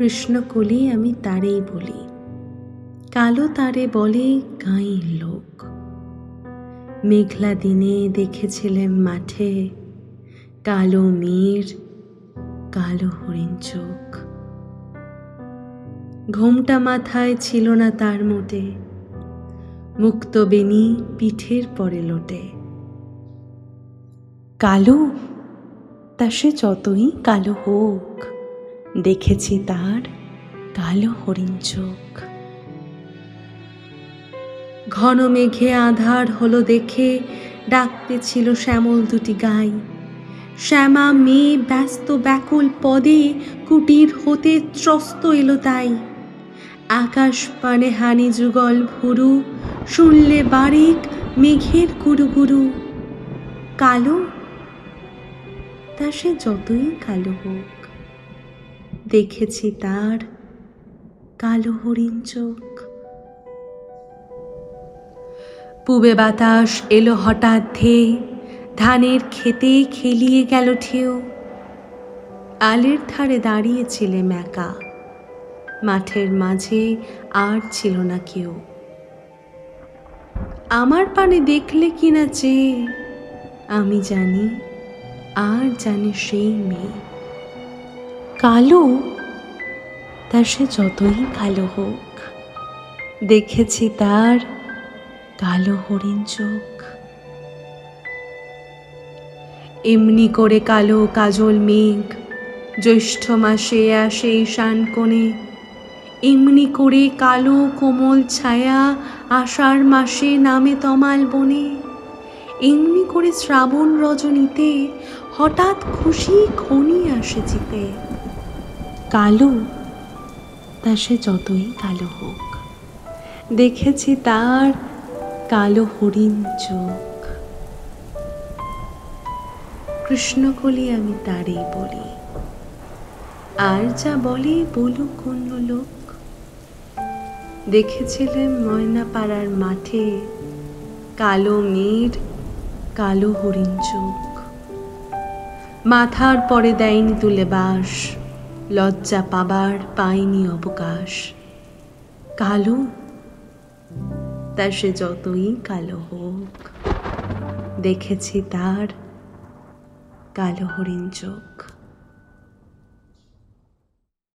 কৃষ্ণকলি আমি তারেই বলি। কালো তারে বলে গাঁয়ের লোক। মেঘলা দিনে দেখেছিলেন মাঠে কালো মেয়ের কালো হরিণ চোখ। ঘোমটা মাথায় ছিল না তার মোটে, মুক্ত বেনি পিঠের পরে লোটে। কালো? তা সে যতই কালো হোক। দেখেছি তার কালো হরিণ চোখ। ঘন মেঘে আধার হলো দেখে ডাকতে ছিল শ্যামল দুটি গাই। শ্যামা মেয়ে ব্যস্ত ব্যাকুল পদে কুটির হতে ত্রস্ত এলো তাই। আকাশ পানে হানি যুগল ভুরু, শুনলে বারিক মেঘের গুরু গুরু কালো? তা সে যতই কালো হোক। দেখেছি তার কালো হরিণ চোখ। পূবে বাতাস এলো হঠাৎ ধেয়ে ধানের খেতে খেলিয়ে গেল ঠেউ আলের ধারে দাঁড়িয়েছিলে ম্যাকা, মাঠের মাঝে আর ছিল না কেউ। আমার পানে দেখলে কিনা চেয়ে আমি জানি, আর জানি সেই মেয়ে। কালো, তার সে যতই কালো হোক, দেখেছি তার কালো হরিণ চোখ। এমনি করে কালো কাজল মেঘ, জ্যৈষ্ঠ মাসে আসে ঈশান কোণে। এমনি করে কালো কোমল ছায়া আষাঢ় মাসে নামে তমাল বনে। এমনি করে শ্রাবণ রজনীতে হঠাৎ খুশি খনি আসে জিতে কালো, তা সে যতই কালো হোক। দেখেছি তার কালো হরিণ চোখ। কৃষ্ণকলি আমি তারই বলি। আর যা বলে বলুক অন্য লোক। দেখেছিলেন ময়নাপাড়ার মাঠে কালো মেয়ের কালো হরিণ চোখ। মাথার পরে দেয়নি তুলে বাস। লজ্জা পাবার পায়নি অবকাশ। কালো তা সে যতই কালো হোক, দেখেছি তার কালো হরিণ চোখ।